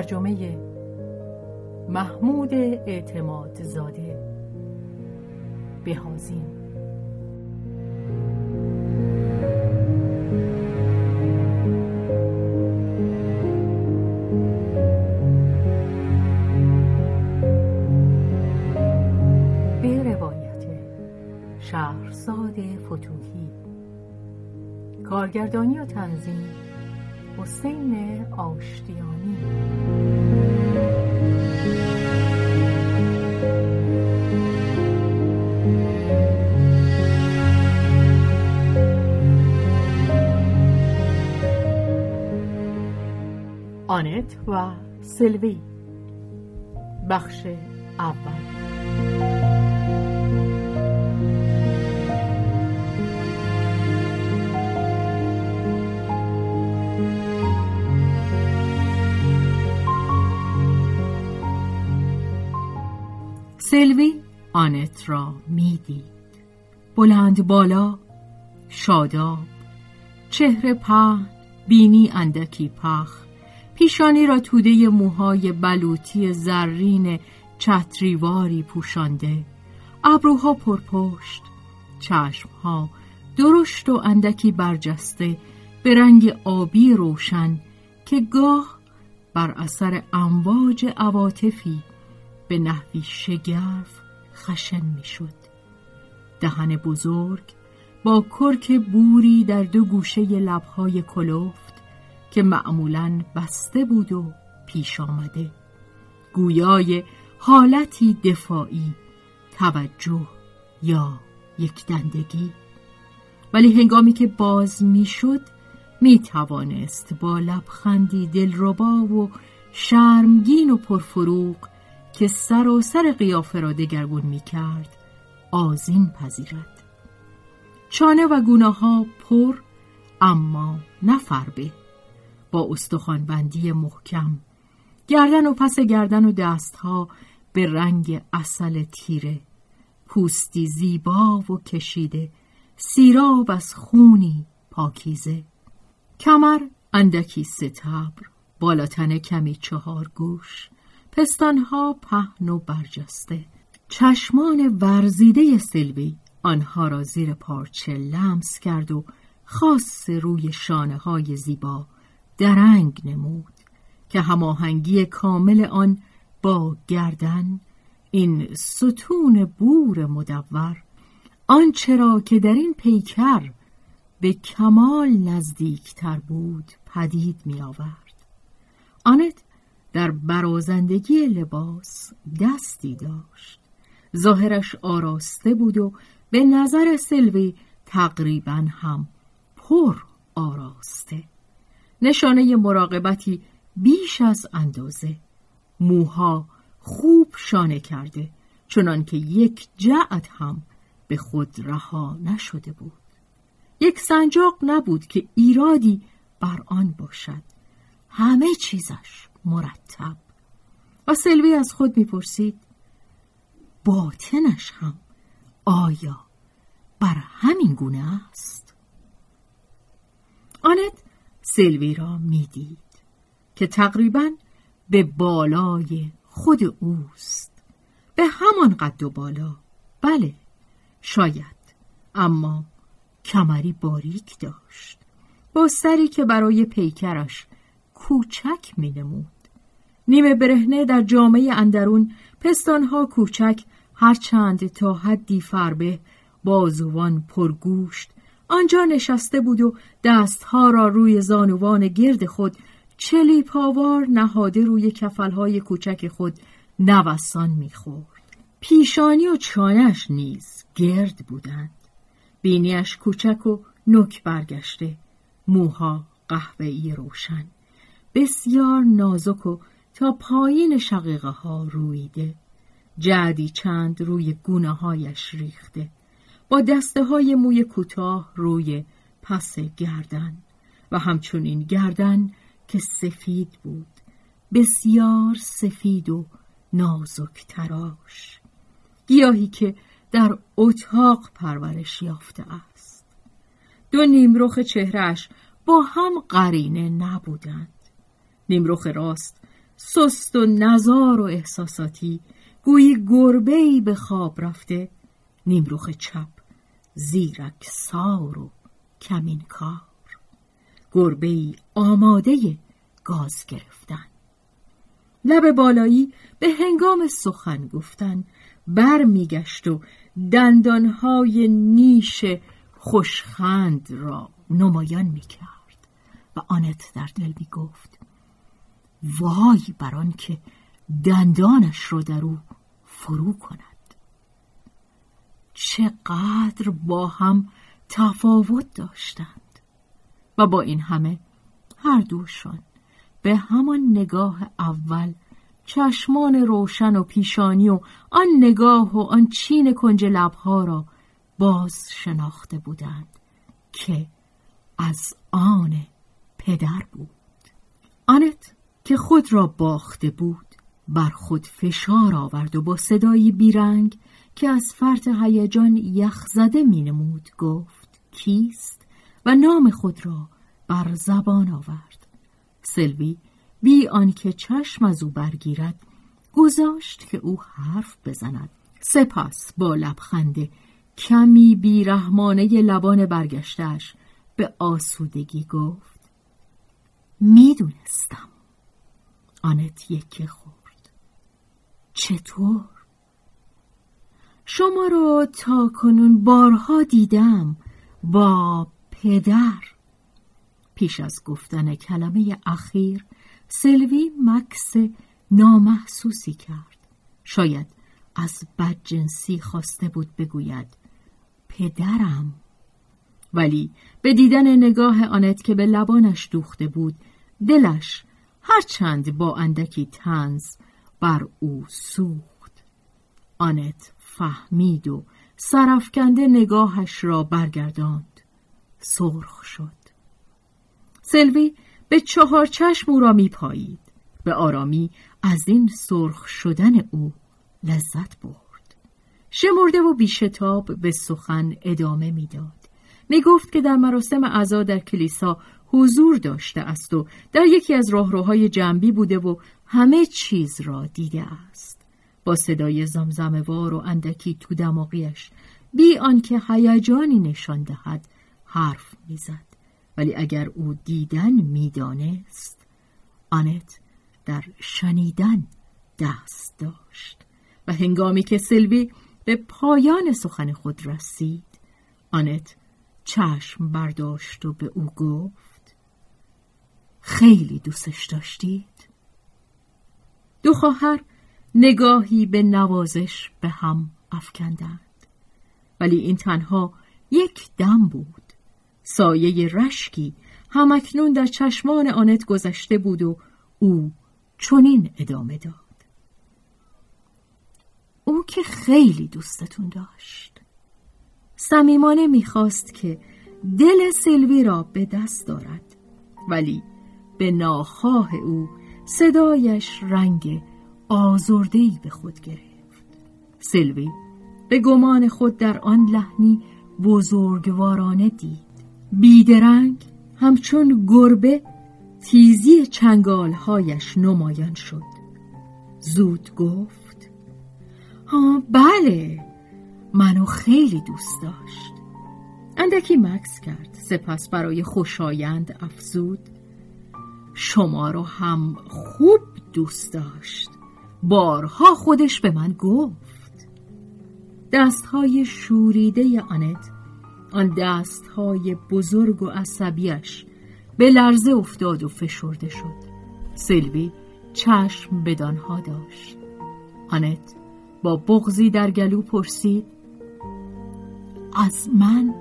ترجمه محمود اعتماد زاده. بهازین. به روایت شهرزاد فتوحی. کارگردانی و تنظیم حسین آشتیانی. آنت و سلوی بخش اول سلوی آنت را می‌دید بلند بالا شاداب چهره پهن بینی اندکی پخ پیشانی را توده موهای بلوطی زرین چتریواری پوشانده ابروها پرپشت چشمها درشت و اندکی برجسته به رنگ آبی روشن که گاه بر اثر امواج عواطفی به نحوی شگرف خشن می‌شد. دهن بزرگ با کرک بوری در دو گوشه لبهای کلفت که معمولا بسته بود و پیش آمده. گویای حالتی دفاعی توجه یا یک دندگی ولی هنگامی که باز می‌شد می توانست با لبخندی دلربا و شرمگین و پرفروغ که سر و سر قیافه را دگرگون می کرد آزین پذیرد. چانه و گونه ها پر اما نفربه با استخوانبندی محکم. گردن و پس گردن و دستها به رنگ اصل تیره. پوستی زیبا و کشیده. سیراب از خونی پاکیزه. کمر اندکی ستبر. بالاتن کمی چهار گوش. پستانها پهن و برجسته. چشمان ورزیده سلوی آنها را زیر پارچه لمس کرد و خاص روی شانه های زیبا درنگ نمود که هماهنگی کامل آن با گردن این ستون بور مدور آنچه را که در این پیکر به کمال نزدیکتر بود پدید می آورد آنت در برازندگی لباس دستی داشت. ظاهرش آراسته بود و به نظر سلوی تقریبا هم پر آراسته. نشانه مراقبتی بیش از اندازه. موها خوب شانه کرده چنان که یک جعد هم به خود رها نشده بود. یک سنجاق نبود که ایرادی بر آن باشد. همه چیزش مرتب. و سلوی از خود می‌پرسید باطنش هم آیا بر همین گونه است؟ آنت سلوی را می‌دید که تقریبا به بالای خود اوست. به همان قد و بالا. بله شاید. اما کمری باریک داشت. با سری که برای پیکرش کوچک می نمود. نیمه برهنه در جامعه اندرون پستانها کوچک هرچند تا حدی فربه بازوان پرگوشت آنجا نشسته بود و دستها را روی زانوان گرد خود چلی پاوار نهاده روی کفلهای کوچک خود نوسان می‌خورد. پیشانی و چانش نیز گرد بودند. بینیش کوچک و نک برگشته موها قهوه‌ای روشن. بسیار نازک و تا پایین شقیقه ها رویده. جعدی چند روی گونه هایش ریخته. با دسته های موی کوتاه روی پس گردن و همچنین گردن که سفید بود بسیار سفید و نازک تراش گیاهی که در اتاق پرورش یافته است. دو نیمرخ چهرش با هم قرینه نبودند. نیمرخ راست سست و نزار و احساساتی گویی گربه به خواب رفته نیمروخ چپ زیرک سار و کمین کار. گربه آماده گاز گرفتن. لب بالایی به هنگام سخن گفتن بر میگشت و دندانهای نیش خوشخند را نمایان می‌کرد و آنت در دل می‌گفت وای بر آن که دندانش را در او فرو کند. چقدر با هم تفاوت داشتند. و با این همه هر دوشان به همان نگاه اول چشمان روشن و پیشانی و آن نگاه و آن چین کنج لبها را باز شناخته بودند که از آن پدر بود. آنت که خود را باخته بود بر خود فشار آورد و با صدایی بیرنگ که از فرط هیجان یخزده مینمود گفت کیست؟ و نام خود را بر زبان آورد. سلوی بی آنکه چشم از او برگیرد گذاشت که او حرف بزند. سپس با لبخند کمی بیرحمانه لبان برگشتش به آسودگی گفت می‌دونستم. آنت یکی خورد. چطور؟ شما رو تا کنون بارها دیدم با پدر. پیش از گفتن کلمه اخیر سلوی مکس نامحسوسی کرد. شاید از بدجنسی خواسته بود بگوید پدرم. ولی به دیدن نگاه آنت که به لبانش دوخته بود دلش هرچند با اندکی تنز بر او سوخت. آنت فهمید و سرفکنده نگاهش را برگرداند سرخ شد سلوی به چهار چشم او را می پایید. به آرامی از این سرخ شدن او لذت برد شمرده و بیشتاب به سخن ادامه می‌داد. می گفت که در مراسم عزا در کلیسا حضور داشته است و در یکی از راهروهای جنبی بوده و همه چیز را دیده است با صدای زمزموار و اندکی تو دماغیش. بی آنکه هیجانی نشان دهد حرف می‌زد. ولی اگر او دیدن می‌دانست آنت در شنیدن دست داشت. و هنگامی که سلوی به پایان سخن خود رسید آنت چشم برداشت و به او گفت خیلی دوستش داشتید؟ دو خواهر نگاهی به نوازش به هم افکندند. ولی این تنها یک دم بود. سایه رشکی همکنون در چشمان آنت گذشته بود و او چنین ادامه داد. او که خیلی دوستتون داشت. صمیمانه می‌خواست که دل سلوی را به دست دارد ولی به ناخواه او صدایش رنگ آزردهی به خود گرفت. سلوی به گمان خود در آن لحنی بزرگوارانه دید. بیدرنگ همچون گربه تیزی چنگالهایش نمایان شد. زود گفت ها بله منو خیلی دوست داشت. اندکی مکس کرد سپس برای خوشایند افزود شما رو هم خوب دوست داشت. بارها خودش به من گفت. دستهای شوریده آنت آن دستهای بزرگ و عصبیش به لرزه افتاد و فشرده شد. سلوی چشم بدانها داشت. آنت با بغزی در گلو پرسید از من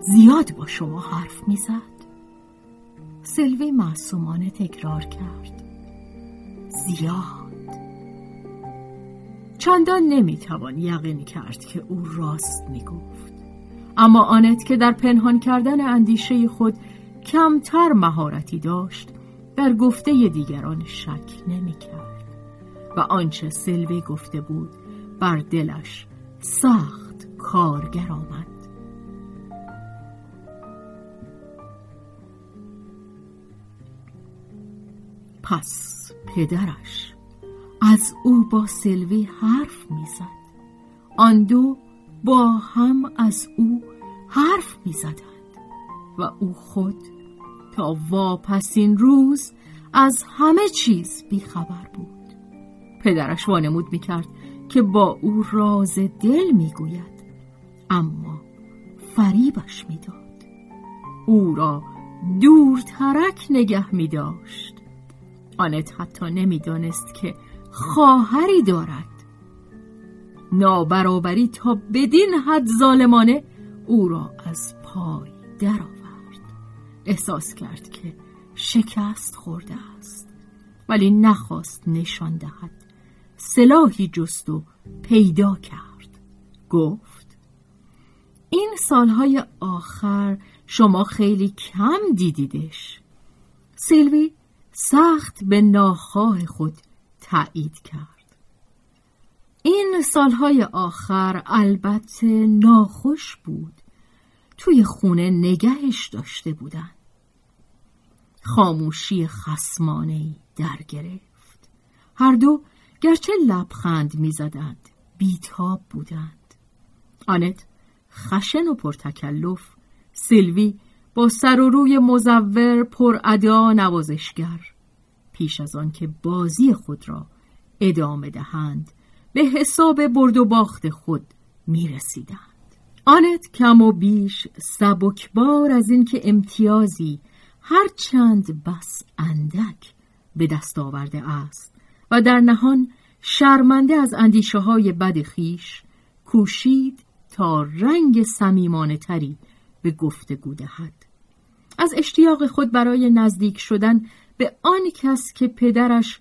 زیاد با شما حرف می‌زد؟ سلوی معصومانه تکرار کرد. زیاد. چندان نمی‌توان یقین کرد که او راست می‌گفت. اما آنت که در پنهان کردن اندیشه خود کمتر مهارتی داشت در گفته دیگران شک نمی‌کرد. و آنچه سلوی گفته بود بر دلش سخت کارگر آمد. پس پدرش از او با سلوی حرف می‌زد. آن دو با هم از او حرف می‌زدند و او خود تا واپسین روز از همه چیز بیخبر بود. پدرش وانمود می‌کرد که با او راز دل می‌گوید اما فریبش می‌داد. او را دورترک نگه می داشت آنت حتی نمی‌دانست که خواهری دارد. نابرابری تا بدین حد ظالمانه او را از پای درآورد. احساس کرد که شکست خورده است ولی نخواست نشان دهد. سلاحی جست و پیدا کرد. گفت این سالهای آخر شما خیلی کم دیدیدش. سیلوی سخت به ناخواه خود تایید کرد. این سالهای آخر البته ناخوش بود. توی خونه نگهش داشته بودن. خاموشی خسمانه در گرفت. هر دو گرچه لبخند می‌زدند بیتاب بودند. آنت خشن و پرتکلف سیلوی با سر و روی مزور پر ادا نوازشگر پیش از آن که بازی خود را ادامه دهند به حساب برد و باخت خود می رسیدند. آنت کم و بیش سبکبار از اینکه امتیازی هر چند بس اندک به دست آورده است و در نهان شرمنده از اندیشه های بد خیش کوشید تا رنگ سمیمانه تری به گفتگو دهد از اشتیاق خود برای نزدیک شدن به آن کس که پدرش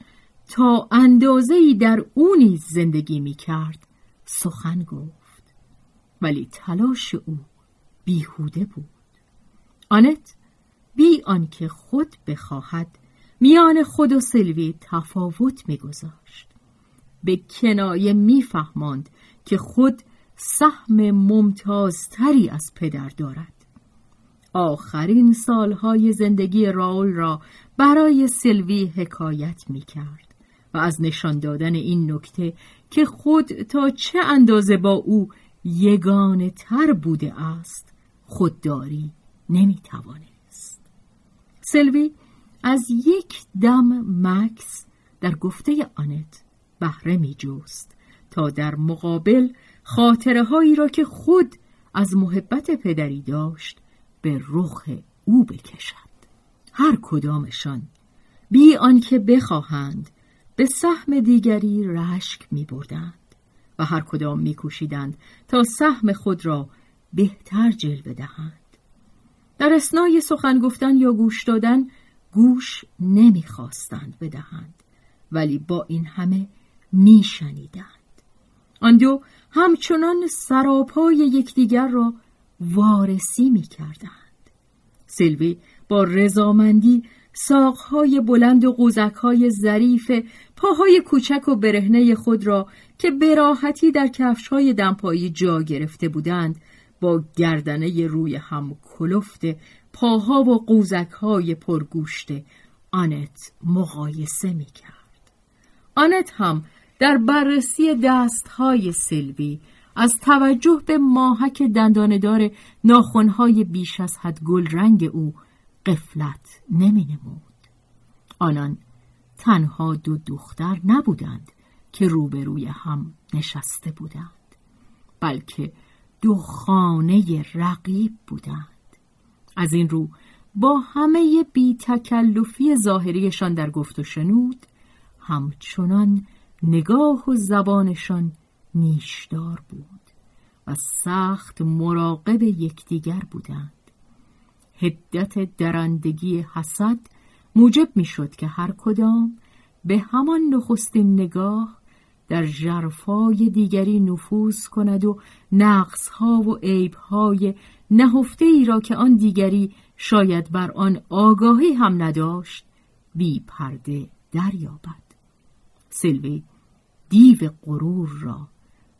تا اندازه‌ای در او نیز زندگی می کرد سخن گفت. ولی تلاش او بیهوده بود. آنت بی آنکه خود بخواهد میان خود و سلوی تفاوت میگذاشت. به کنایه میفهماند که خود سهم ممتازتری از پدر دارد. آخرین سالهای زندگی راول را برای سلوی حکایت می کرد و از نشان دادن این نکته که خود تا چه اندازه با او یگانه تر بوده است خودداری نمی توانست. سلوی از یک دم مکس در گفته آنت بهره می جوست تا در مقابل خاطره هایی را که خود از محبت پدری داشت به رخ او بکشد. هر کدامشان بی آنکه بخواهند به سهم دیگری رشک می بردند و هر کدام می کوشیدند تا سهم خود را بهتر جلوه دهند. در اسنای سخن گفتن یا گوش دادن گوش نمی‌خواستند بدهند ولی با این همه میشنیدند. آن دو همچنان سراپای یکدیگر را وارسی می‌کردند سلوی با رضامندی ساقهای بلند و قوزکهای ظریف پاهای کوچک و برهنه خود را که براحتی در کفشهای دمپایی جا گرفته بودند با گردنه روی هم کلفت پاها و قوزکهای پرگوشت آنت مقایسه می کرد. آنت هم در بررسی دستهای سلوی از توجه به ماهک دنداندار ناخونهای بیش از حد گل رنگ او قفلت نمی نمود. آنان تنها دو دختر نبودند که روبروی هم نشسته بودند بلکه دو خانه رقیب بودند از این رو با همه بی تکلفی ظاهریشان در گفت و شنود همچنان نگاه و زبانشان نیشدار بود و سخت مراقب یکدیگر بودند. هدت درندگی حسد موجب می‌شد که هر کدام به همان نخستین نگاه در جرفای دیگری نفوذ کند و نقصها و عیبهای نهفته ای را که آن دیگری شاید بر آن آگاهی هم نداشت بی پرده دریابد. سلوی دیو غرور را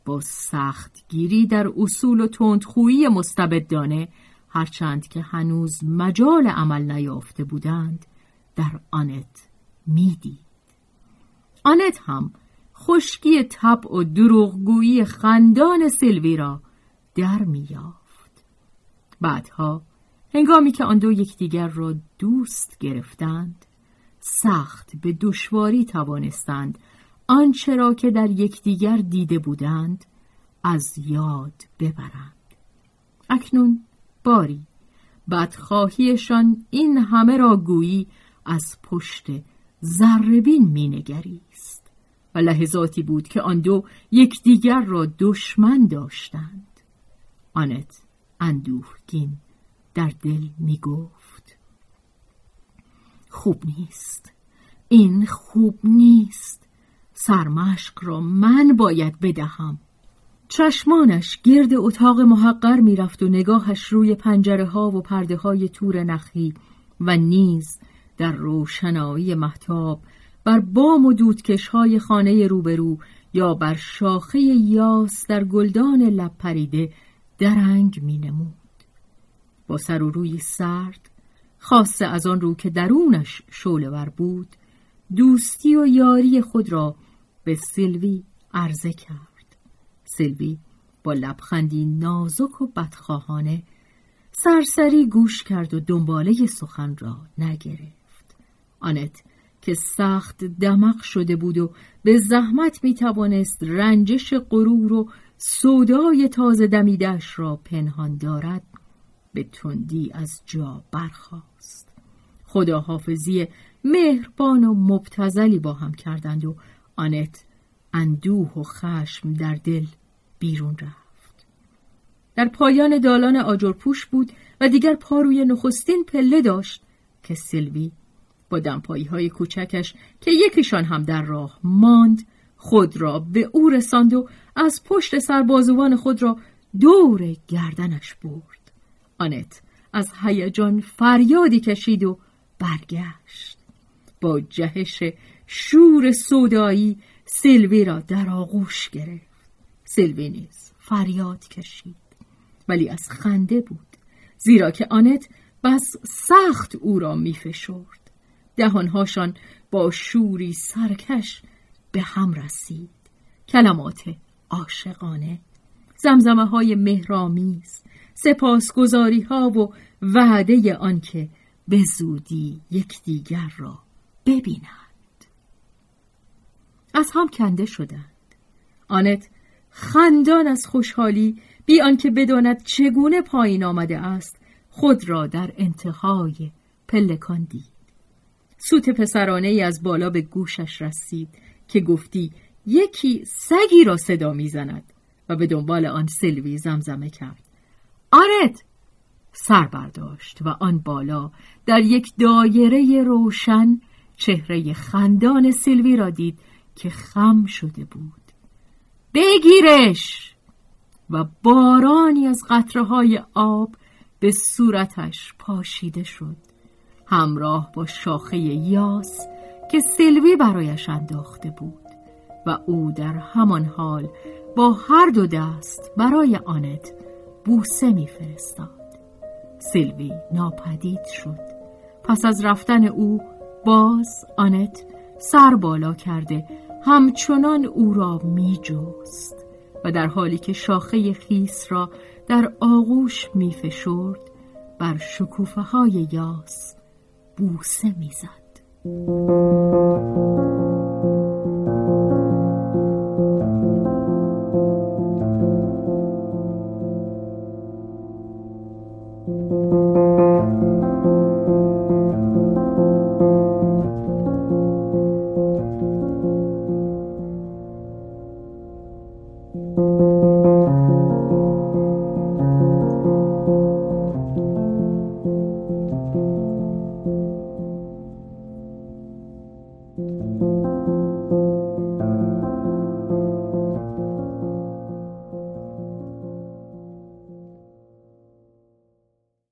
با سختگیری در اصول و تندخویی مستبدانه هرچند که هنوز مجال عمل نیافته بودند در آنت می‌دید. آنت هم خشکی طبع و دروغگویی خندان سلوی را در میافت بعدها هنگامی که آن دو یکدیگر را دوست گرفتند سخت به دشواری توانستند آنچه را که در یکدیگر دیده بودند از یاد ببرند. اکنون باری بدخواهیشان این همه را گویی از پشت زربین مینگریست. و لحظاتی بود که آن دو یکدیگر را دشمن داشتند. آنت اندوهگین در دل می‌گفت خوب نیست این خوب نیست. سرمشق را من باید بدهم چشمانش گرد اتاق محقر می‌رفت و نگاهش روی پنجره ها و پرده های تور نخی و نیز در روشنایی محتاب بر بام و دودکش های خانه روبرو یا بر شاخه یاس در گلدان لب پریده درنگ می نمود. با سر و روی سرد خاصه از آن رو که درونش شولور بود دوستی و یاری خود را به سیلوی عرضه کرد. سیلوی با لبخندی نازک و بدخواهانه سرسری گوش کرد و دنباله سخن را نگرفت. آنت که سخت دمق شده بود و به زحمت می توانست رنجش غرور و سودای تازه دمیدش را پنهان دارد به تندی از جا برخاست. خداحافظی مهربان و مبتزلی با هم کردند و آنت اندوه و خشم در دل بیرون رفت. در پایان دالان آجرپوش بود و دیگر پا روی نخستین پله داشت که سیلوی با دمپایی های کوچکش که یکیشان هم در راه ماند خود را به او رساند و از پشت سربازوان خود را دور گردنش برد. آنت از هیجان فریادی کشید و برگشت. با جهش شور سودایی سلوی را در آغوش گرفت. سلوی نیز فریاد کشید ولی از خنده بود زیرا که آنت بس سخت او را میفشرد دهانهاشان با شوری سرکش به هم رسید. کلمات عاشقانه زمزمه های مهرامیز سپاسگزاری ها و وعده آنکه به زودی یکدیگر را ببینند از هم کنده شدند. آنت خندان از خوشحالی بی آنکه بداند چگونه پایین آمده است خود را در انتهای پلکان دید. سوت پسرانه ای از بالا به گوشش رسید که گفتی یکی سگی را صدا می‌زند و به دنبال آن سلوی زمزمه کرد. آرت سر برداشت و آن بالا در یک دایره روشن چهره خندان سلوی را دید که خم شده بود. بگیرش! و بارانی از قطره های آب به صورتش پاشیده شد. همراه با شاخه یاس که سلوی برایش انداخته بود. و او در همان حال با هر دو دست برای آنت بوسه میفرستاد. سلوی ناپدید شد. پس از رفتن او باز آنت سر بالا کرده همچنان او را می جوست و در حالی که شاخه خیس را در آغوش می فشرد بر شکوفه های یاس بوسه می‌زد.